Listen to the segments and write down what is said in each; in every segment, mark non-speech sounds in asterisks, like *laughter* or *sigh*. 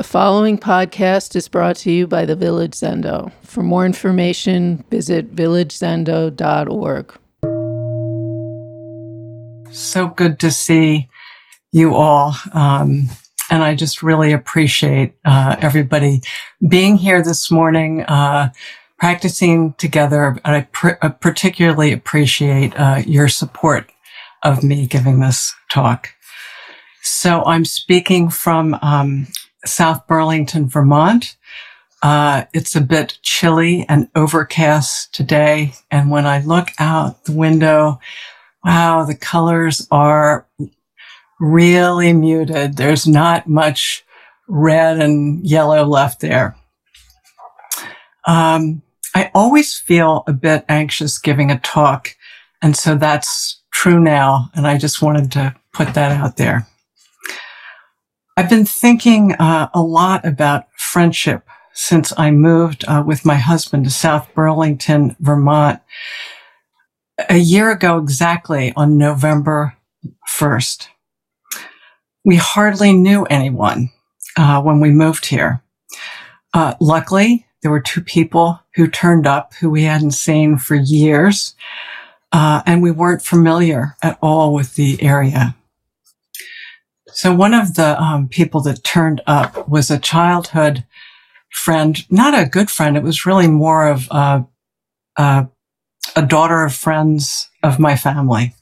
The following podcast is brought to you by the Village Zendo. For more information, visit villagezendo.org. So good to see you all. Um, and I just really appreciate uh, everybody being here this morning, uh, practicing together. I, pr- I particularly appreciate uh, your support of me giving this talk. So I'm speaking from um, South Burlington, Vermont. Uh, it's a bit chilly and overcast today. And when I look out the window, wow, the colors are really muted. There's not much red and yellow left there. Um, I always feel a bit anxious giving a talk. And so that's true now. And I just wanted to put that out there. I've been thinking uh, a lot about friendship since I moved uh, with my husband to South Burlington, Vermont, a year ago exactly on November 1st. We hardly knew anyone uh, when we moved here. Uh, luckily, there were two people who turned up who we hadn't seen for years, uh, and we weren't familiar at all with the area. So one of the um, people that turned up was a childhood friend, not a good friend. It was really more of a, a, a daughter of friends of my family.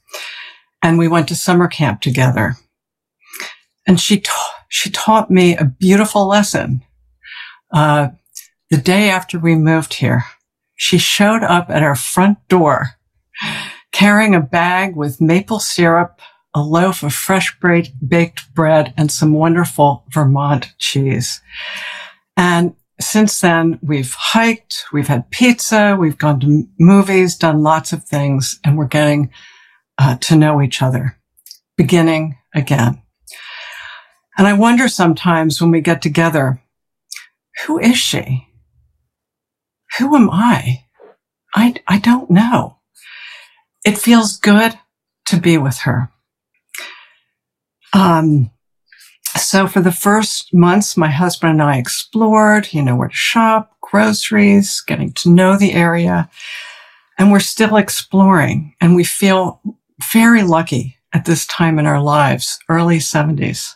And we went to summer camp together. And she, ta- she taught me a beautiful lesson. Uh, the day after we moved here, she showed up at our front door carrying a bag with maple syrup, a loaf of fresh baked bread and some wonderful Vermont cheese. And since then, we've hiked, we've had pizza, we've gone to movies, done lots of things, and we're getting uh, to know each other, beginning again. And I wonder sometimes when we get together, who is she? Who am I? I, I don't know. It feels good to be with her. Um, so for the first months, my husband and I explored, you know, where to shop, groceries, getting to know the area. And we're still exploring and we feel very lucky at this time in our lives, early 70s.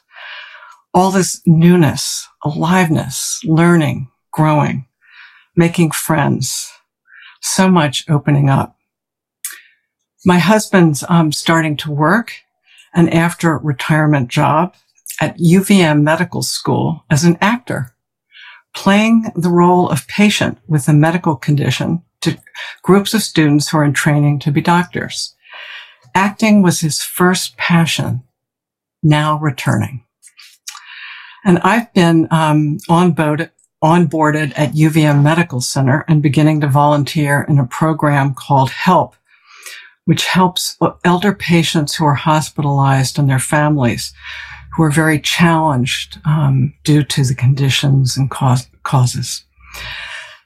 All this newness, aliveness, learning, growing, making friends, so much opening up. My husband's um, starting to work an after retirement job at UVM Medical School as an actor, playing the role of patient with a medical condition to groups of students who are in training to be doctors. Acting was his first passion, now returning. And I've been um, on board, onboarded at UVM Medical Center and beginning to volunteer in a program called HELP, which helps elder patients who are hospitalized and their families who are very challenged um, due to the conditions and cause, causes.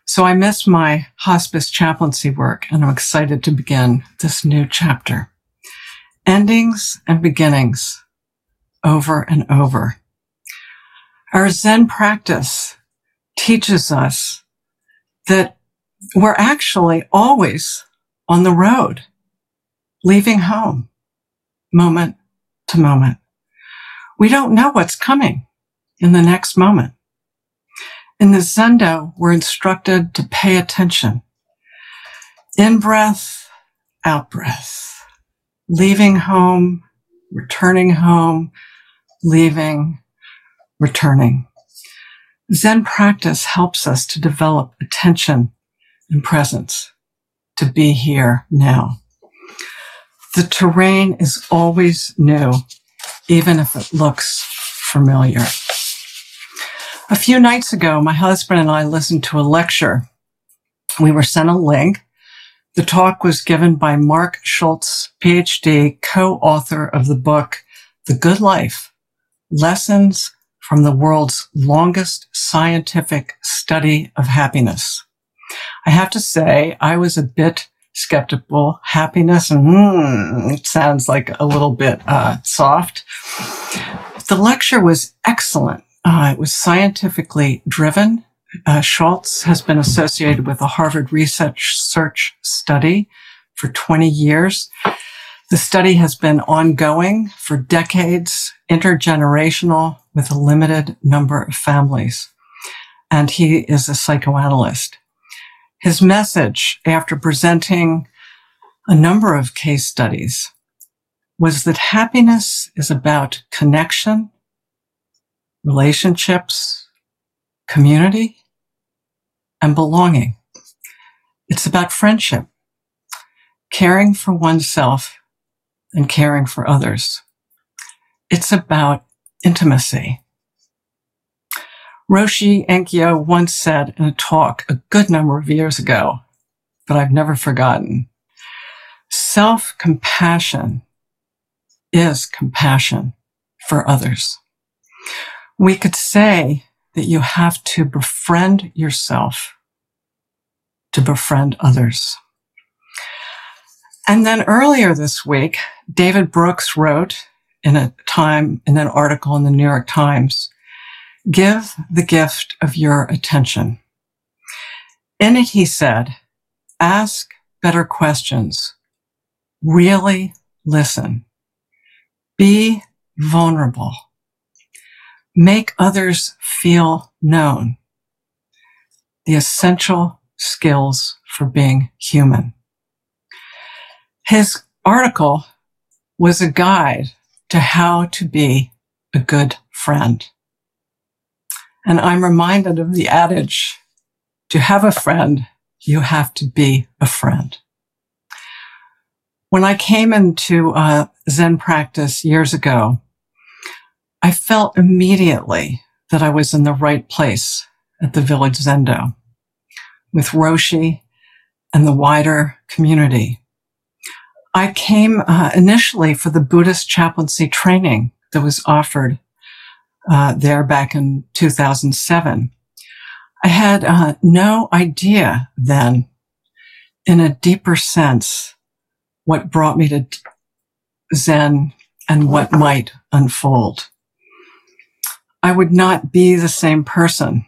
So I miss my hospice chaplaincy work and I'm excited to begin this new chapter. Endings and beginnings over and over. Our Zen practice teaches us that we're actually always on the road leaving home moment to moment. We don't know what's coming in the next moment. In the Zendo, we're instructed to pay attention. In breath, out breath, leaving home, returning home, leaving, returning. Zen practice helps us to develop attention and presence to be here now. The terrain is always new, even if it looks familiar. A few nights ago, my husband and I listened to a lecture. We were sent a link. The talk was given by Marc Schulz, PhD, co-author of the book, The Good Life, Lessons from the World's Longest Scientific Study of Happiness. I have to say, I was a bit skeptical happiness. Mm, it sounds like a little bit uh, soft. The lecture was excellent. Uh, it was scientifically driven. Uh, Schulz has been associated with a Harvard Research Search study for 20 years. The study has been ongoing for decades, intergenerational, with a limited number of families. And he is a psychoanalyst. His message after presenting a number of case studies was that happiness is about connection, relationships, community, and belonging. It's about friendship, caring for oneself and caring for others. It's about intimacy. Roshi Enkyo once said in a talk a good number of years ago, but I've never forgotten, self-compassion is compassion for others. We could say that you have to befriend yourself to befriend others. And then earlier this week, David Brooks wrote in a time, in an article in the New York Times, give the gift of your attention. In it, he said, ask better questions. Really listen. Be vulnerable. Make others feel known. The essential skills for being human. His article was a guide to how to be a good friend. And I'm reminded of the adage, to have a friend, you have to be a friend. When I came into uh, Zen practice years ago, I felt immediately that I was in the right place at the village Zendo with Roshi and the wider community. I came uh, initially for the Buddhist chaplaincy training that was offered uh, there back in 2007. I had uh, no idea then, in a deeper sense, what brought me to Zen and what might unfold. I would not be the same person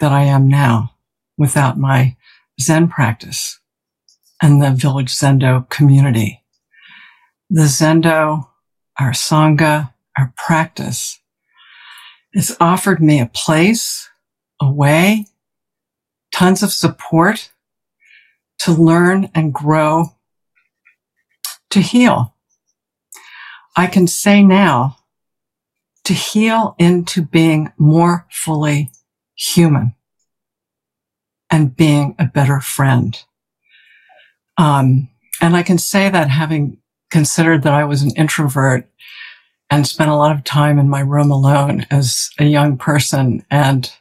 that I am now without my Zen practice and the village Zendo community. The Zendo, our Sangha, our practice has offered me a place, a way, tons of support to learn and grow, to heal. I can say now to heal into being more fully human and being a better friend. Um, and I can say that having considered that I was an introvert and spent a lot of time in my room alone as a young person. And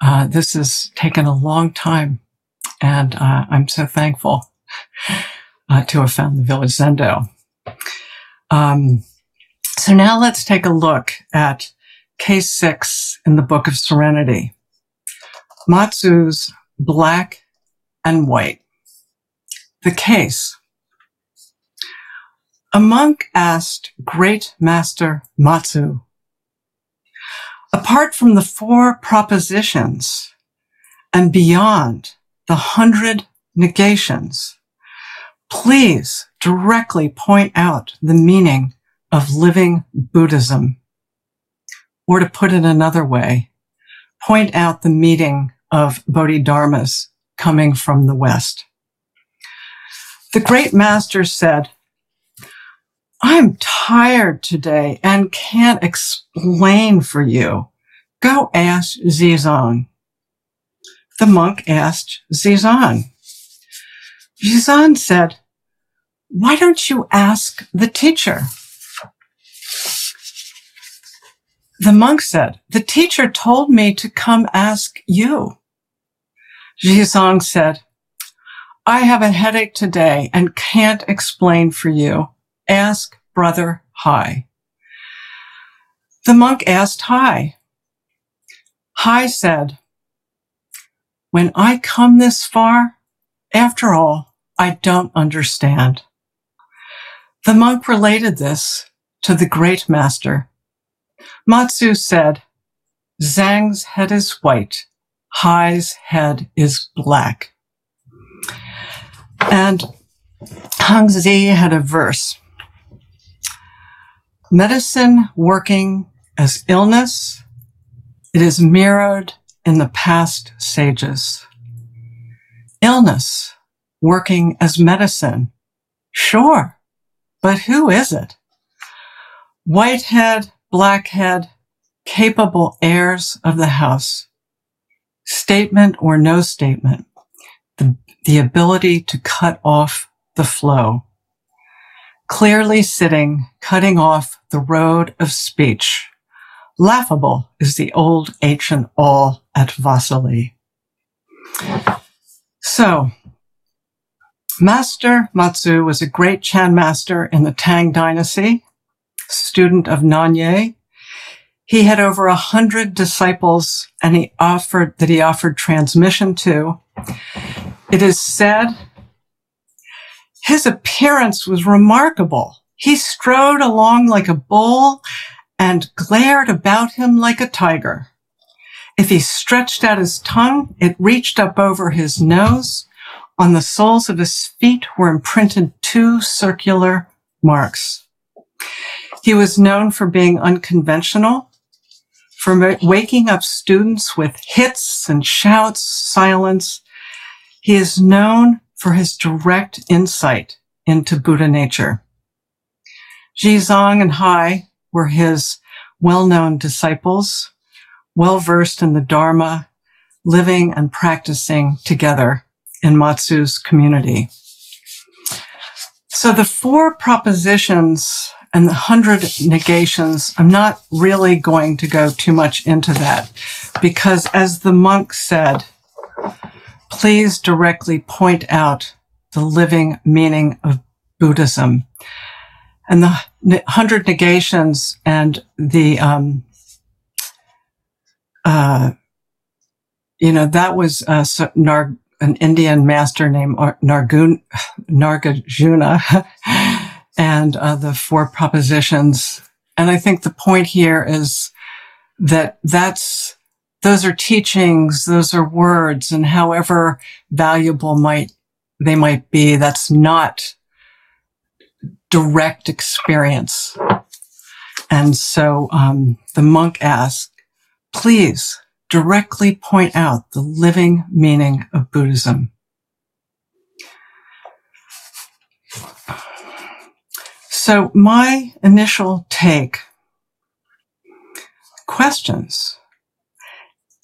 uh, this has taken a long time. And uh, I'm so thankful uh, to have found the Village Zendo. Um, so now let's take a look at case six in the Book of Serenity. Matsu's black and white. The case. A monk asked Great Master Matsu, apart from the four propositions and beyond the hundred negations, please directly point out the meaning of living Buddhism. Or to put it another way, point out the meaning of Bodhidharmas coming from the West. The great master said, I'm tired today and can't explain for you. Go ask Zizan. The monk asked Zizan. Zizan said, why don't you ask the teacher? The monk said, the teacher told me to come ask you. Zizan said, I have a headache today and can't explain for you. Ask brother Hai. The monk asked Hai. Hai said, when I come this far, after all, I don't understand. The monk related this to the great master. Matsu said, Zhang's head is white. Hai's head is black. And Hongzhi had a verse. Medicine working as illness, it is mirrored in the past sages. Illness working as medicine. Sure. But who is it? Whitehead, blackhead, capable heirs of the house. Statement or no statement. The, the ability to cut off the flow. Clearly sitting, cutting off the road of speech. Laughable is the old ancient all at Vaisali. So, Master Matsu was a great Chan master in the Tang dynasty, student of Nanyue. He had over a hundred disciples and he offered that he offered transmission to. It is said his appearance was remarkable. He strode along like a bull and glared about him like a tiger. If he stretched out his tongue, it reached up over his nose. On the soles of his feet were imprinted two circular marks. He was known for being unconventional, for waking up students with hits and shouts, silence. He is known for his direct insight into Buddha nature. Jizang and Hai were his well-known disciples, well-versed in the Dharma, living and practicing together in Matsu's community. So the four propositions and the hundred negations, I'm not really going to go too much into that because as the monk said, please directly point out the living meaning of Buddhism. And the hundred negations and the, um, uh, you know, that was uh, Nar- an Indian master named Nargun- Nargajuna *laughs* and uh, the four propositions. And I think the point here is that that's those are teachings, those are words, and however valuable might they might be, that's not direct experience. And so um, the monk asked, please directly point out the living meaning of Buddhism. So my initial take, questions.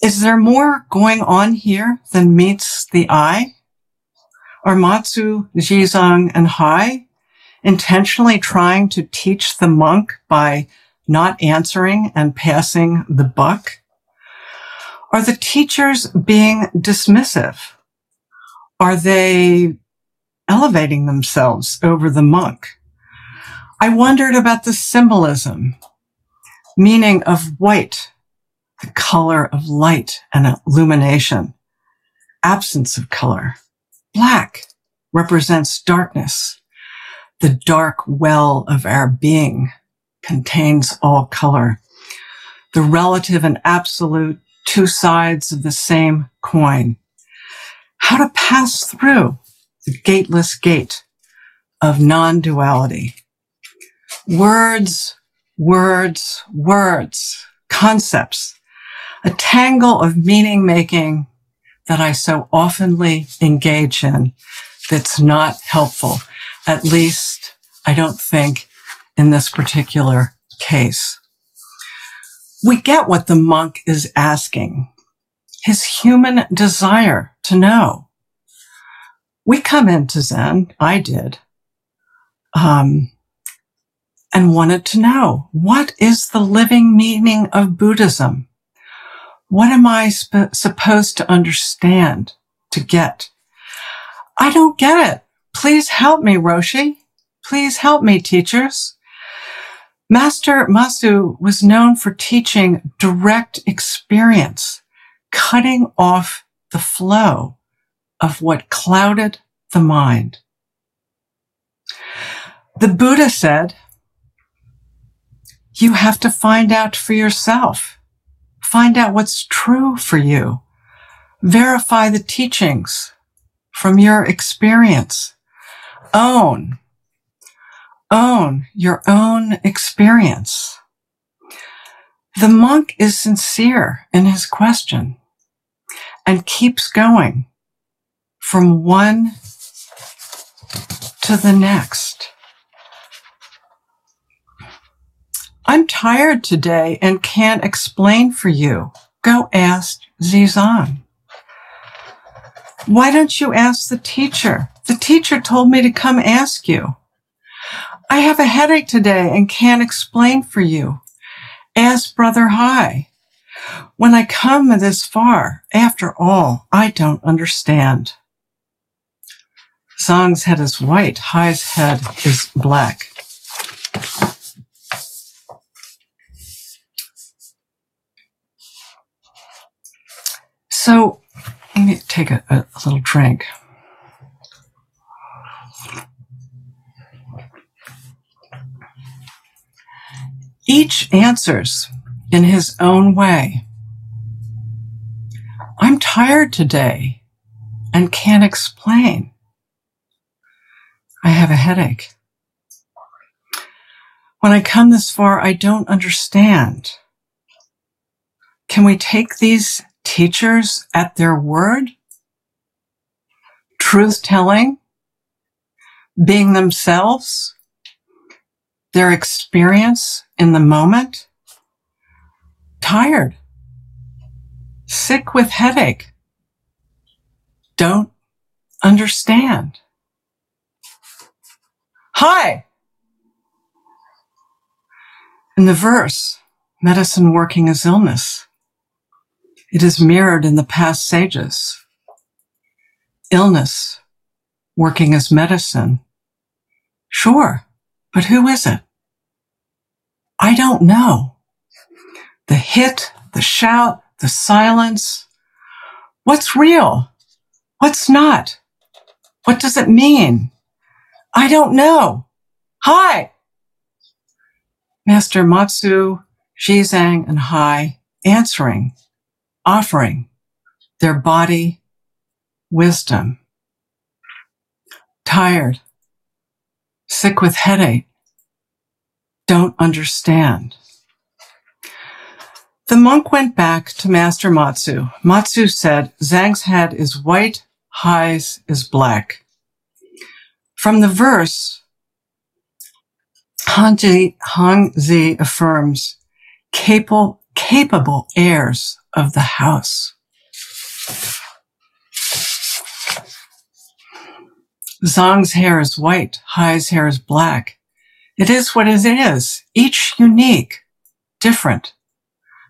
Is there more going on here than meets the eye? Are Matsu, Jizang, and Hai intentionally trying to teach the monk by not answering and passing the buck? Are the teachers being dismissive? Are they elevating themselves over the monk? I wondered about the symbolism, meaning of white, the color of light and illumination, absence of color. Black represents darkness. The dark well of our being contains all color. The relative and absolute two sides of the same coin. How to pass through the gateless gate of non-duality. Words, words, words, concepts, a tangle of meaning making that I so oftenly engage in that's not helpful. At least I don't think in this particular case. We get what the monk is asking. His human desire to know. We come into Zen, I did, um, and wanted to know what is the living meaning of Buddhism? What am I sp- supposed to understand, to get? I don't get it. Please help me, Roshi. Please help me, teachers. Master Matsu was known for teaching direct experience, cutting off the flow of what clouded the mind. The Buddha said, you have to find out for yourself. Find out what's true for you. Verify the teachings from your experience. Own. Own your own experience. The monk is sincere in his question and keeps going from one to the next. I'm tired today and can't explain for you. Go ask Zizan. Why don't you ask the teacher? The teacher told me to come ask you. I have a headache today and can't explain for you. Ask Brother Hai. When I come this far, after all, I don't understand. Song's head is white, Hai's head is black. So let me take a, a, little drink. Each answers in his own way. I'm tired today and can't explain. I have a headache. When I come this far, I don't understand. Can we take these teachers at their word? Truth telling? Being themselves? Their experience in the moment? Tired? Sick with headache? Don't understand. Hai! In the verse, medicine working as illness, it is mirrored in the past sages. Illness working as medicine. Sure, but who is it? I don't know. The hit, the shout, the silence. What's real? What's not? What does it mean? I don't know. Hai. Master Matsu, Zhizang, and Hai answering, offering their body wisdom. Tired, sick with headache, don't understand. The monk went back to Master Matsu. Matsu said, Zang's head is white, Hai's is black. From the verse, Hanji, Hangzi affirms capable, capable heirs of the house. Zong's hair is white, Hai's hair is black. It is what it is, each unique, different.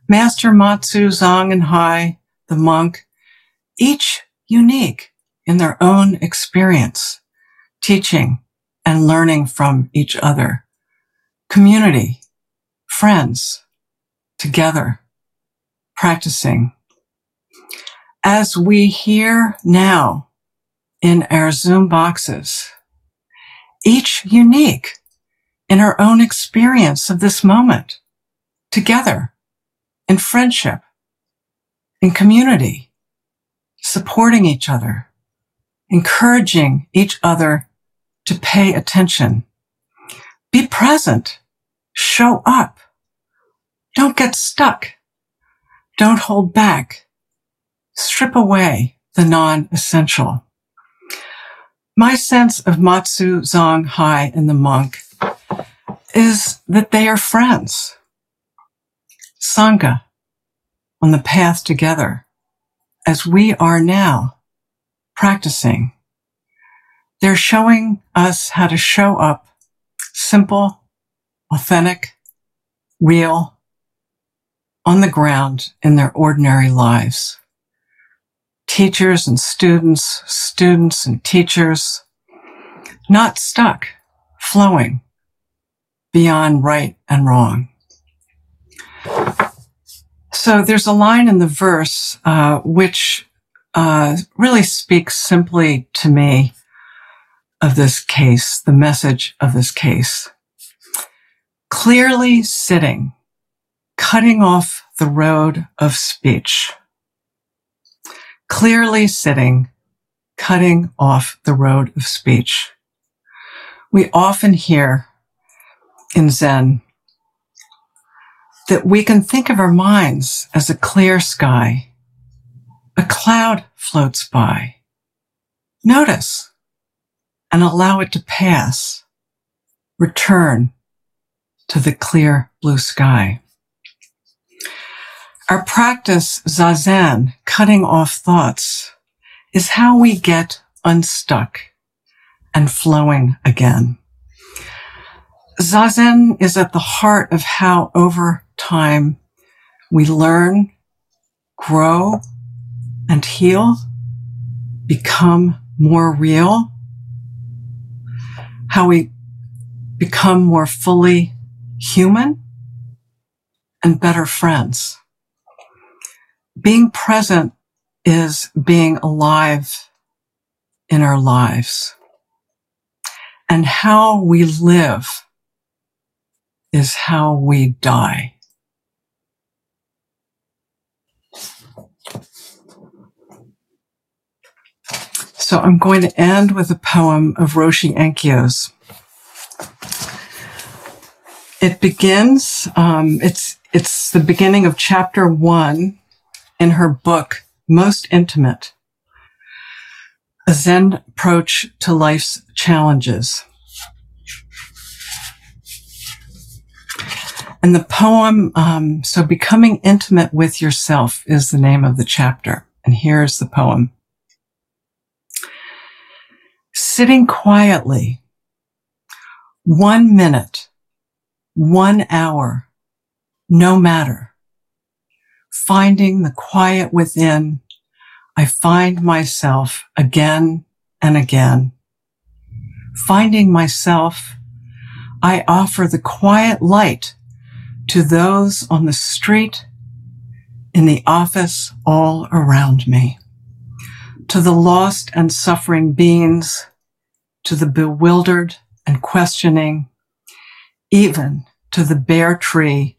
Master Matsu, Zong, and Hai, the monk, each unique in their own experience teaching and learning from each other. Community, friends, together, practicing. As we hear now in our Zoom boxes, each unique in our own experience of this moment, together, in friendship, in community, supporting each other, encouraging each other to pay attention. Be present. Show up. Don't get stuck. Don't hold back. Strip away the non-essential. My sense of Matsu, Zong, Hai, and the monk is that they are friends. Sangha on the path together as we are now practicing they're showing us how to show up simple, authentic, real, on the ground in their ordinary lives. Teachers and students, students and teachers, not stuck, flowing beyond right and wrong. So there's a line in the verse uh, which uh, really speaks simply to me of this case, the message of this case. Clearly sitting, cutting off the road of speech. Clearly sitting, cutting off the road of speech. We often hear in Zen that we can think of our minds as a clear sky. A cloud floats by. Notice and allow it to pass. Return to the clear blue sky. Our practice, zazen, cutting off thoughts, is how we get unstuck and flowing again. Zazen is at the heart of how over time we learn, grow, and heal, become more real, how we become more fully human and better friends. Being present is being alive in our lives. And how we live is how we die. So I'm going to end with a poem of Roshi Enkyo's. It begins, um, it's, it's the beginning of chapter one in her book, Most Intimate, a Zen approach to life's challenges. And the poem, um, so becoming intimate with yourself is the name of the chapter. And here's the poem. Sitting quietly, one minute, one hour, no matter finding the quiet within, I find myself again and again. Finding myself, I offer the quiet light to those on the street, in the office, all around me, to the lost and suffering beings, to the bewildered and questioning, even to the bare tree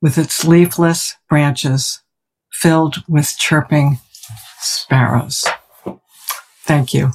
with its leafless branches filled with chirping sparrows. Thank you.